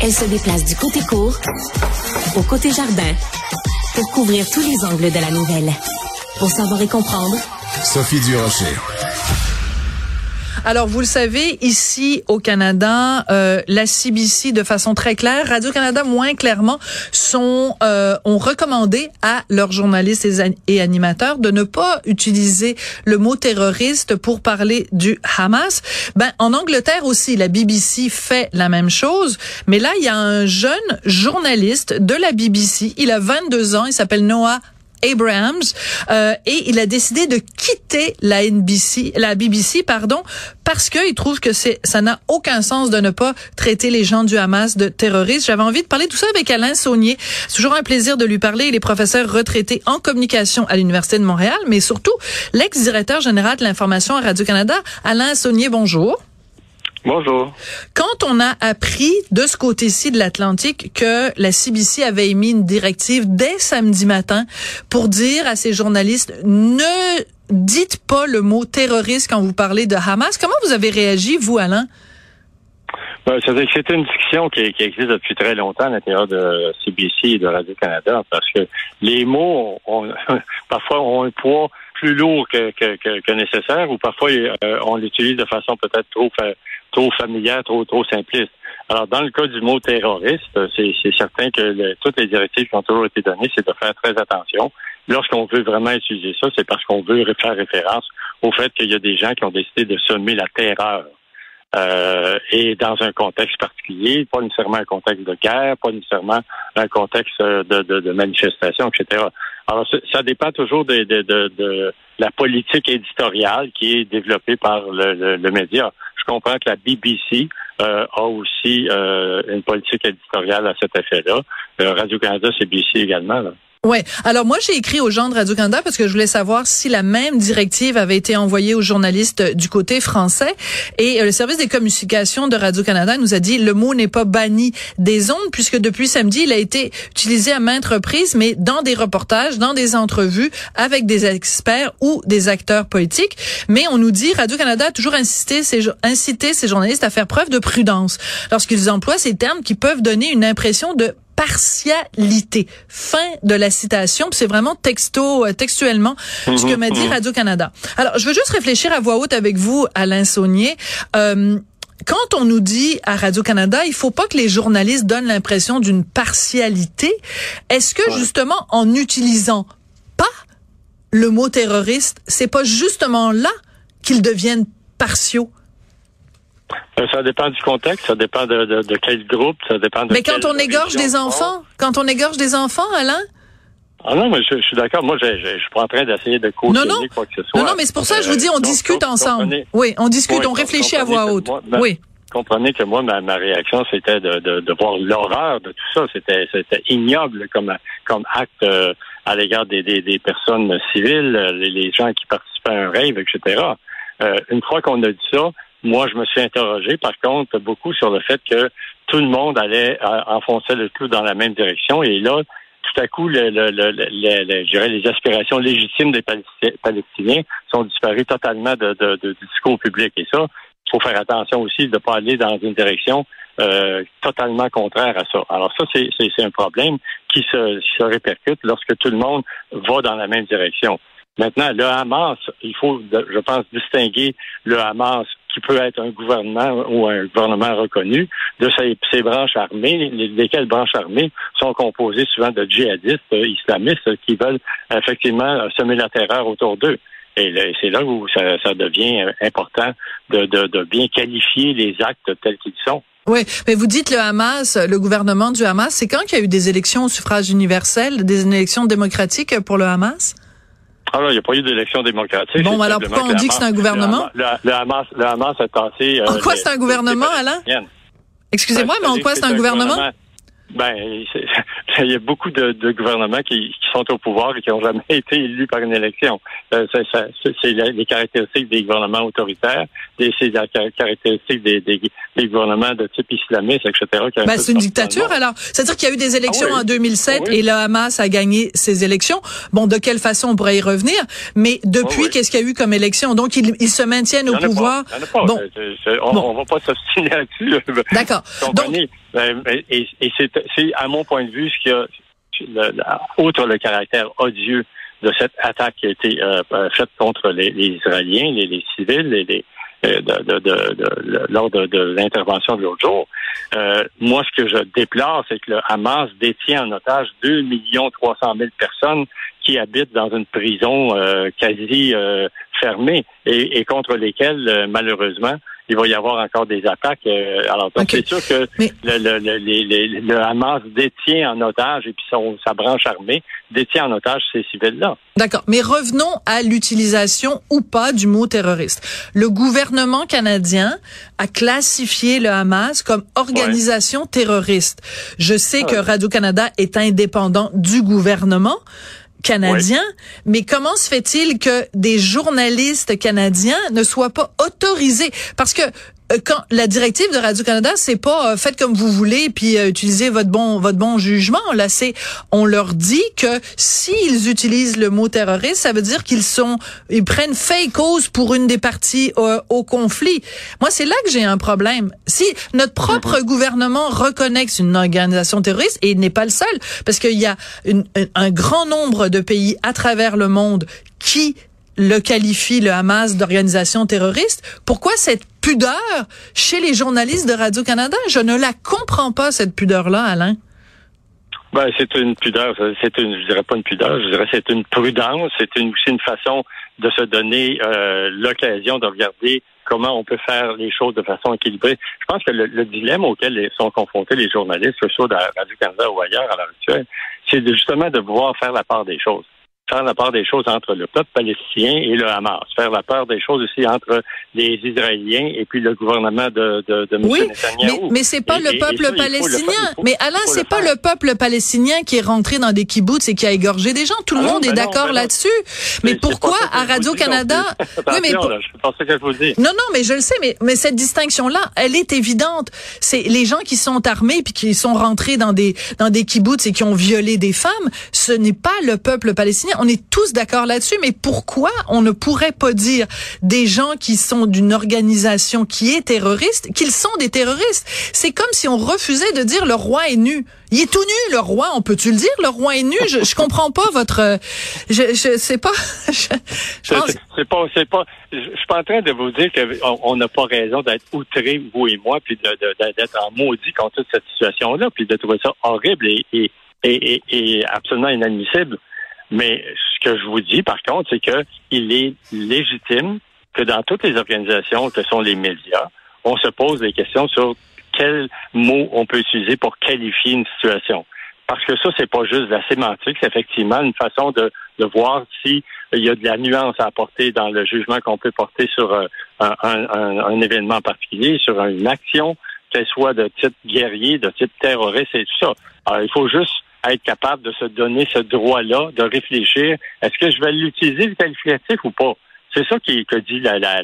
Elle se déplace du côté court au côté jardin pour couvrir tous les angles de la nouvelle. Pour savoir et comprendre, Sophie Durocher. Alors, vous le savez, ici au Canada, euh, la CBC, de façon très claire, Radio-Canada moins clairement, sont euh, ont recommandé à leurs journalistes et, animateurs de ne pas utiliser le mot terroriste pour parler du Hamas. Ben, en Angleterre aussi, la BBC fait la même chose, mais là, il y a un jeune journaliste de la BBC, il a 22 ans, il s'appelle Noah Abrahams euh, et il a décidé de quitter la NBC, la BBC pardon, parce qu'il trouve que c'est ça n'a aucun sens de ne pas traiter les gens du Hamas de terroristes. J'avais envie de parler tout ça avec Alain Saunier. C'est toujours un plaisir de lui parler. Il est professeur retraité en communication à l'Université de Montréal, mais surtout l'ex-directeur général de l'information à Radio-Canada. Alain Saunier, bonjour. Bonjour. Quand on a appris de ce côté-ci de l'Atlantique que la CBC avait émis une directive dès samedi matin pour dire à ses journalistes ne dites pas le mot terroriste quand vous parlez de Hamas, comment vous avez réagi, vous, Alain? Ben, c'est une discussion qui, existe depuis très longtemps à l'intérieur de CBC et de Radio-Canada parce que les mots, ont, parfois, ont un poids plus lourd que, que, nécessaire ou parfois euh, on l'utilise de façon peut-être trop trop familière, trop, trop simpliste. Alors, dans le cas du mot terroriste, c'est certain que toutes les directives qui ont toujours été données, c'est de faire très attention. Lorsqu'on veut vraiment utiliser ça, c'est parce qu'on veut faire référence au fait qu'il y a des gens qui ont décidé de semer la terreur. Euh, et dans un contexte particulier, pas nécessairement un contexte de guerre, pas nécessairement un contexte de, de, manifestation, etc. Alors, ça dépend toujours de, de, la politique éditoriale qui est développée par le, le média comprends que la BBC euh, a aussi euh, une politique éditoriale à cet effet-là. Euh, Radio-Canada, c'est BBC également. Là. Ouais. Alors moi j'ai écrit aux gens de Radio Canada parce que je voulais savoir si la même directive avait été envoyée aux journalistes du côté français et le service des communications de Radio Canada nous a dit le mot n'est pas banni des ondes puisque depuis samedi il a été utilisé à maintes reprises mais dans des reportages, dans des entrevues avec des experts ou des acteurs politiques. Mais on nous dit Radio Canada a toujours insisté ces, incité ces journalistes à faire preuve de prudence lorsqu'ils emploient ces termes qui peuvent donner une impression de partialité. Fin de la citation. C'est vraiment texto, euh, textuellement ce que m'a dit mhm. Radio-Canada. Alors, je veux juste réfléchir à voix haute avec vous, Alain Saunier. Euh, quand on nous dit à Radio-Canada, il faut pas que les journalistes donnent l'impression d'une partialité, est-ce que justement en utilisant pas le mot terroriste, c'est pas justement là qu'ils deviennent partiaux? Euh, ça dépend du contexte, ça dépend de, de, quel groupe, ça dépend de. Mais quand on égorge des enfants, quand on égorge des enfants, Alain? Ah non, mais je, suis d'accord. Moi, je, je, suis pas en train d'essayer de cautionner non, non. quoi que ce soit. Non, non, mais c'est pour ça que je vous dis, on euh, discute ensemble. Oui, on discute, on réfléchit à voix haute. oui. Comprenez que moi, ma, réaction, c'était de, de, de, voir l'horreur de tout ça. C'était, c'était ignoble comme, comme acte euh, à l'égard des, des, des, personnes civiles, les, les, gens qui participaient à un rêve, etc. Euh, une fois qu'on a dit ça, moi, je me suis interrogé, par contre, beaucoup sur le fait que tout le monde allait euh, enfoncer le clou dans la même direction. Et là, tout à coup, le, le, le, les aspirations légitimes des Palestiniens sont disparues totalement de, du discours public. Et ça, il faut faire attention aussi de ne pas aller dans une direction euh, totalement contraire à ça. Alors ça, c'est un problème qui se, qui se répercute lorsque tout le monde va dans la même direction. Maintenant, le Hamas, il faut, je pense, distinguer le Hamas qui peut être un gouvernement ou un gouvernement reconnu, de ces, branches armées, lesquelles branches armées sont composées souvent de djihadistes euh, islamistes qui veulent effectivement semer la terreur autour d'eux. Et c'est là où ça, devient important de, bien qualifier les actes tels qu'ils sont. Oui, mais vous dites le Hamas, le gouvernement du Hamas, c'est quand qu'il y a eu des élections au suffrage universel, des élections démocratiques pour le Hamas? Ah non, il n'y a pas eu d'élection démocratique. Bon, alors pourquoi on dit que c'est un gouvernement? Le, Hamas, le Hamas a tenté... Euh, en quoi c'est un gouvernement, Alain? Excusez-moi, mais en quoi c'est un gouvernement? Ben, il y a beaucoup de, de gouvernements qui, qui, sont au pouvoir et qui n'ont jamais été élus par une élection. Euh, c'est les caractéristiques des gouvernements autoritaires, c'est la caractéristique des, des, des, gouvernements de type islamiste, etc. Ben, c'est une dictature alors. C'est-à-dire qu'il y a eu des élections ah en 2007 ah et le Hamas a gagné ces élections. Bon, de quelle façon on pourrait y revenir? Mais depuis, ah qu'est-ce qu'il y a eu comme élection? Donc, ils, ils se maintiennent au pouvoir. Bon. on, ne va pas s'obstiner là-dessus. D'accord. Donc, et, et c'est à mon point de vue ce qui a, outre le caractère odieux de cette attaque qui a été euh, euh, faite contre les, Israéliens, les, civils, les, euh, de, de, de, lors de, l'intervention de l'autre jour. moi, ce que je déplore, c'est que le Hamas détient en otage 2 300 000 personnes qui habitent dans une prison quasi fermée et, et, contre lesquelles, malheureusement, il va y avoir encore des attaques. Euh, alors, donc, c'est sûr que le, le, le, le, Hamas détient en otage, et puis son, sa branche armée détient en otage ces civils-là. D'accord. Mais revenons à l'utilisation ou pas du mot terroriste. Le gouvernement canadien a classifié le Hamas comme organisation terroriste. Je sais que. Radio-Canada est indépendant du gouvernement, canadien, mais comment se fait-il que des journalistes canadiens ne soient pas autorisés? Parce que quand la directive de Radio Canada, c'est pas euh, faites comme vous voulez puis euh, utilisez votre bon votre bon jugement. Là, c'est on leur dit que s'ils utilisent le mot terroriste, ça veut dire qu'ils sont ils prennent fake cause pour une des parties au conflit. Moi, c'est là que j'ai un problème. Si notre propre mm-hmm. gouvernement reconnaît que c'est une organisation terroriste et il n'est pas le seul, parce qu'il y a un grand nombre de pays à travers le monde qui le qualifie, le Hamas, d'organisation terroriste. Pourquoi cette pudeur chez les journalistes de Radio-Canada? Je ne la comprends pas, cette pudeur-là, Alain. Ben, c'est une pudeur, c'est une, je dirais pas une pudeur, je dirais c'est une prudence, c'est une, aussi une façon de se donner euh, l'occasion de regarder comment on peut faire les choses de façon équilibrée. Je pense que le, dilemme auquel sont confrontés les journalistes, que ce soit à Radio-Canada ou ailleurs à l'heure actuelle, c'est justement de pouvoir faire la part des choses faire la part des choses entre le peuple palestinien et le Hamas, faire la part des choses aussi entre les Israéliens et puis le gouvernement de, de, de oui, Mais, mais c'est pas le peuple palestinien. mais Alain, c'est pas le peuple palestinien qui est rentré dans des kibbutz et qui a égorgé des gens. Tout le ah monde est d'accord là-dessus. Mais, pourquoi à Radio-Canada? oui, mais je vous dis. Non, non, mais je le sais, mais, mais cette distinction-là, elle est évidente. C'est les gens qui sont armés puis qui sont rentrés dans des, dans des kibbutz et qui ont violé des femmes. Ce n'est pas le peuple palestinien on est tous d'accord là-dessus, mais pourquoi on ne pourrait pas dire des gens qui sont d'une organisation qui est terroriste, qu'ils sont des terroristes? C'est comme si on refusait de dire le roi est nu. Il est tout nu, le roi. On peut-tu le dire, le roi est nu? Je, je comprends pas votre, je, je sais pas. Je, C'est pas, c'est pas, je suis pas en train de vous dire qu'on n'a pas raison d'être outré, vous et moi, puis d'être en maudit contre toute cette situation-là, puis de trouver ça horrible et, et, et, et absolument inadmissible. Mais ce que je vous dis, par contre, c'est qu'il est légitime que dans toutes les organisations que sont les médias, on se pose des questions sur quels mots on peut utiliser pour qualifier une situation. Parce que ça, c'est pas juste de la sémantique, c'est effectivement une façon de, de voir s'il y a de la nuance à apporter dans le jugement qu'on peut porter sur euh, un, un, un, événement particulier, sur une action, qu'elle soit de type guerrier, de type terroriste et tout ça. Alors, il faut juste être capable de se donner ce droit-là, de réfléchir, est-ce que je vais l'utiliser le qualificatif ou pas? C'est ça qui, que dit la, la,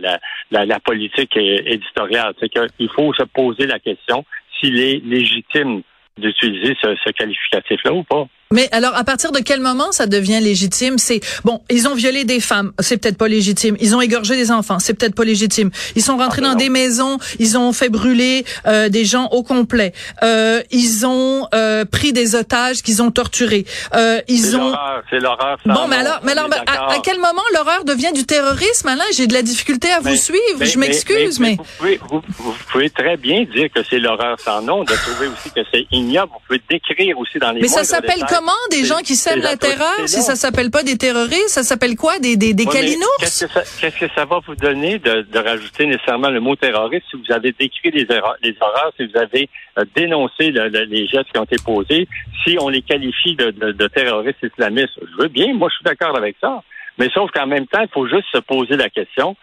la, la politique éditoriale. C'est qu'il faut se poser la question s'il est légitime d'utiliser ce, ce qualificatif-là ou pas. Mais alors, à partir de quel moment ça devient légitime? C'est bon, ils ont violé des femmes, c'est peut-être pas légitime. Ils ont égorgé des enfants, c'est peut-être pas légitime. Ils sont rentrés ah, dans des maisons, ils ont fait brûler euh, des gens au complet. Euh, ils ont euh, pris des otages qu'ils ont torturés. Euh, ils ont. C'est l'horreur. Bon, mais alors, mais alors, à, quel moment l'horreur devient du terrorisme Là, j'ai de la difficulté à vous suivre. je m'excuse, mais, Vous, pouvez, vous, vous, pouvez, très bien dire que c'est l'horreur sans nom, de trouver aussi que c'est ignoble. Vous pouvez décrire aussi dans les. Mais ça s'appelle comment des gens qui sèment la terreur? si ça s'appelle pas des terroristes? Ça s'appelle quoi? Des, des, des Qu'est-ce que, ça va vous donner de, de, rajouter nécessairement le mot terroriste si vous avez décrit les, erreurs, les horreurs, si vous avez euh, dénoncé les gestes qui ont été posés, si on les qualifie de, de, terroristes islamistes? Je veux bien, moi je suis d'accord avec ça. Mais sauf qu'en même temps, il faut juste se poser la question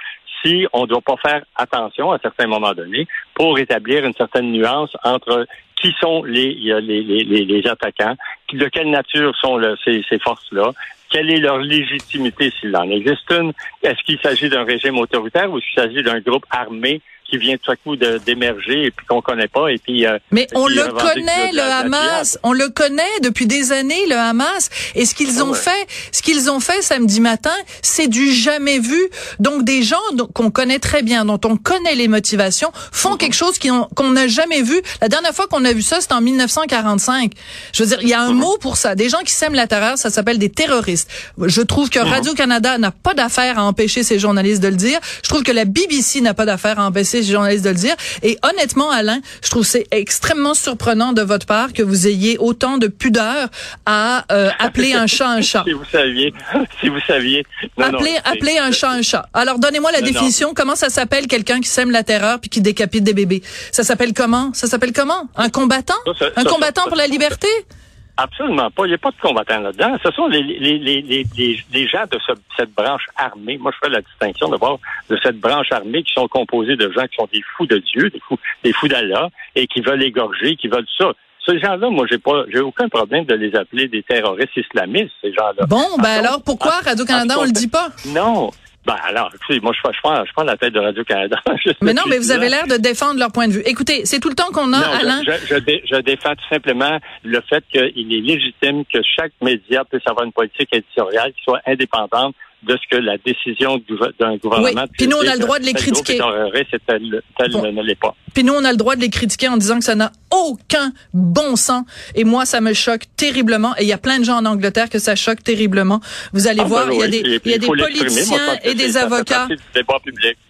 si on ne doit pas faire attention à certains moments donnés pour établir une certaine nuance entre qui sont les, attaquants, de quelle nature sont ces, ces forces-là, quelle est leur légitimité s'il en existe une, est-ce qu'il s'agit d'un régime autoritaire ou qu'il s'agit d'un groupe armé qui vient tout à coup d'émerger et puis qu'on connaît pas et puis. Euh, Mais on le connaît, le Hamas. On le connaît depuis des années, le Hamas. Et ce qu'ils ah ont fait, ce qu'ils ont fait samedi matin, c'est du jamais vu. Donc des gens qu'on connaît très bien, dont on connaît les motivations, font mm-hmm. quelque chose qu'on n'a jamais vu. La dernière fois qu'on a vu ça, c'était en 1945. Je veux dire, il y a un mot pour ça. Des gens qui sèment la terreur, ça s'appelle des terroristes. Je trouve que mm-hmm. Radio-Canada n'a pas d'affaire à empêcher ces journalistes de le dire. Je trouve que la BBC n'a pas d'affaire à empêcher ces journalistes de le dire. Et honnêtement, Alain, je trouve c'est extrêmement surprenant de votre part que vous ayez autant de pudeur à euh, appeler un chat un chat. si vous saviez, si vous saviez. appeler, appeler un chat un chat. Alors donnez-moi la définition. Comment ça s'appelle quelqu'un qui sème la terreur puis qui décapite des bébés? Ça s'appelle comment? Ça s'appelle comment? Un combattant? Un combattant pour la liberté? Absolument pas. Il n'y a pas de combattants là-dedans. Ce sont les, les, les, les, gens de cette branche armée. Moi, je fais la distinction de voir de cette branche armée qui sont composés de gens qui sont des fous de Dieu, des fous, des fous d'Allah, et qui veulent égorger, qui veulent ça. Ces gens-là, moi, j'ai pas, j'ai aucun problème de les appeler des terroristes islamistes, ces gens-là. Bon, ben alors pourquoi Radio-Canada, on le dit pas? Non, ben alors, écoutez, moi je, je, prends, je prends la tête de Radio-Canada. mais non, mais vous avez l'air de défendre leur point de vue. Écoutez, c'est tout le temps qu'on a, Alain. Je, je, je, défends tout simplement le fait qu'il est légitime que chaque média puisse avoir une politique éditoriale qui soit indépendante de ce que la décision d'un gouvernement. Oui. Puis nous, on a le droit de les critiquer. Puis nous, on a le droit de les critiquer en disant que ça n'a aucun bon sens. Et moi, ça me choque terriblement. Et il y a plein de gens en Angleterre que ça choque terriblement. Vous allez ah, voir, ben il y a des, il y a des politiciens et des avocats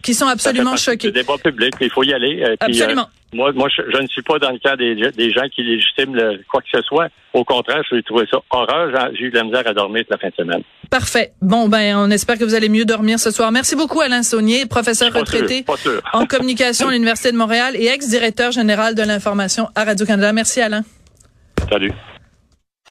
qui sont absolument choqués. Le débat public, il faut y aller. Euh, absolument. Moi, moi je, ne suis pas dans le cas des, des gens qui légitiment quoi que ce soit. Au contraire, je vais trouver ça horreur. J'ai eu de la misère à dormir toute la fin de semaine. Parfait. Bon, ben, on espère que vous allez mieux dormir ce soir. Merci beaucoup, Alain Saunier, professeur retraité en communication à l'Université de Montréal et ex-directeur général de l'information à Radio-Canada. Merci, Alain. Salut.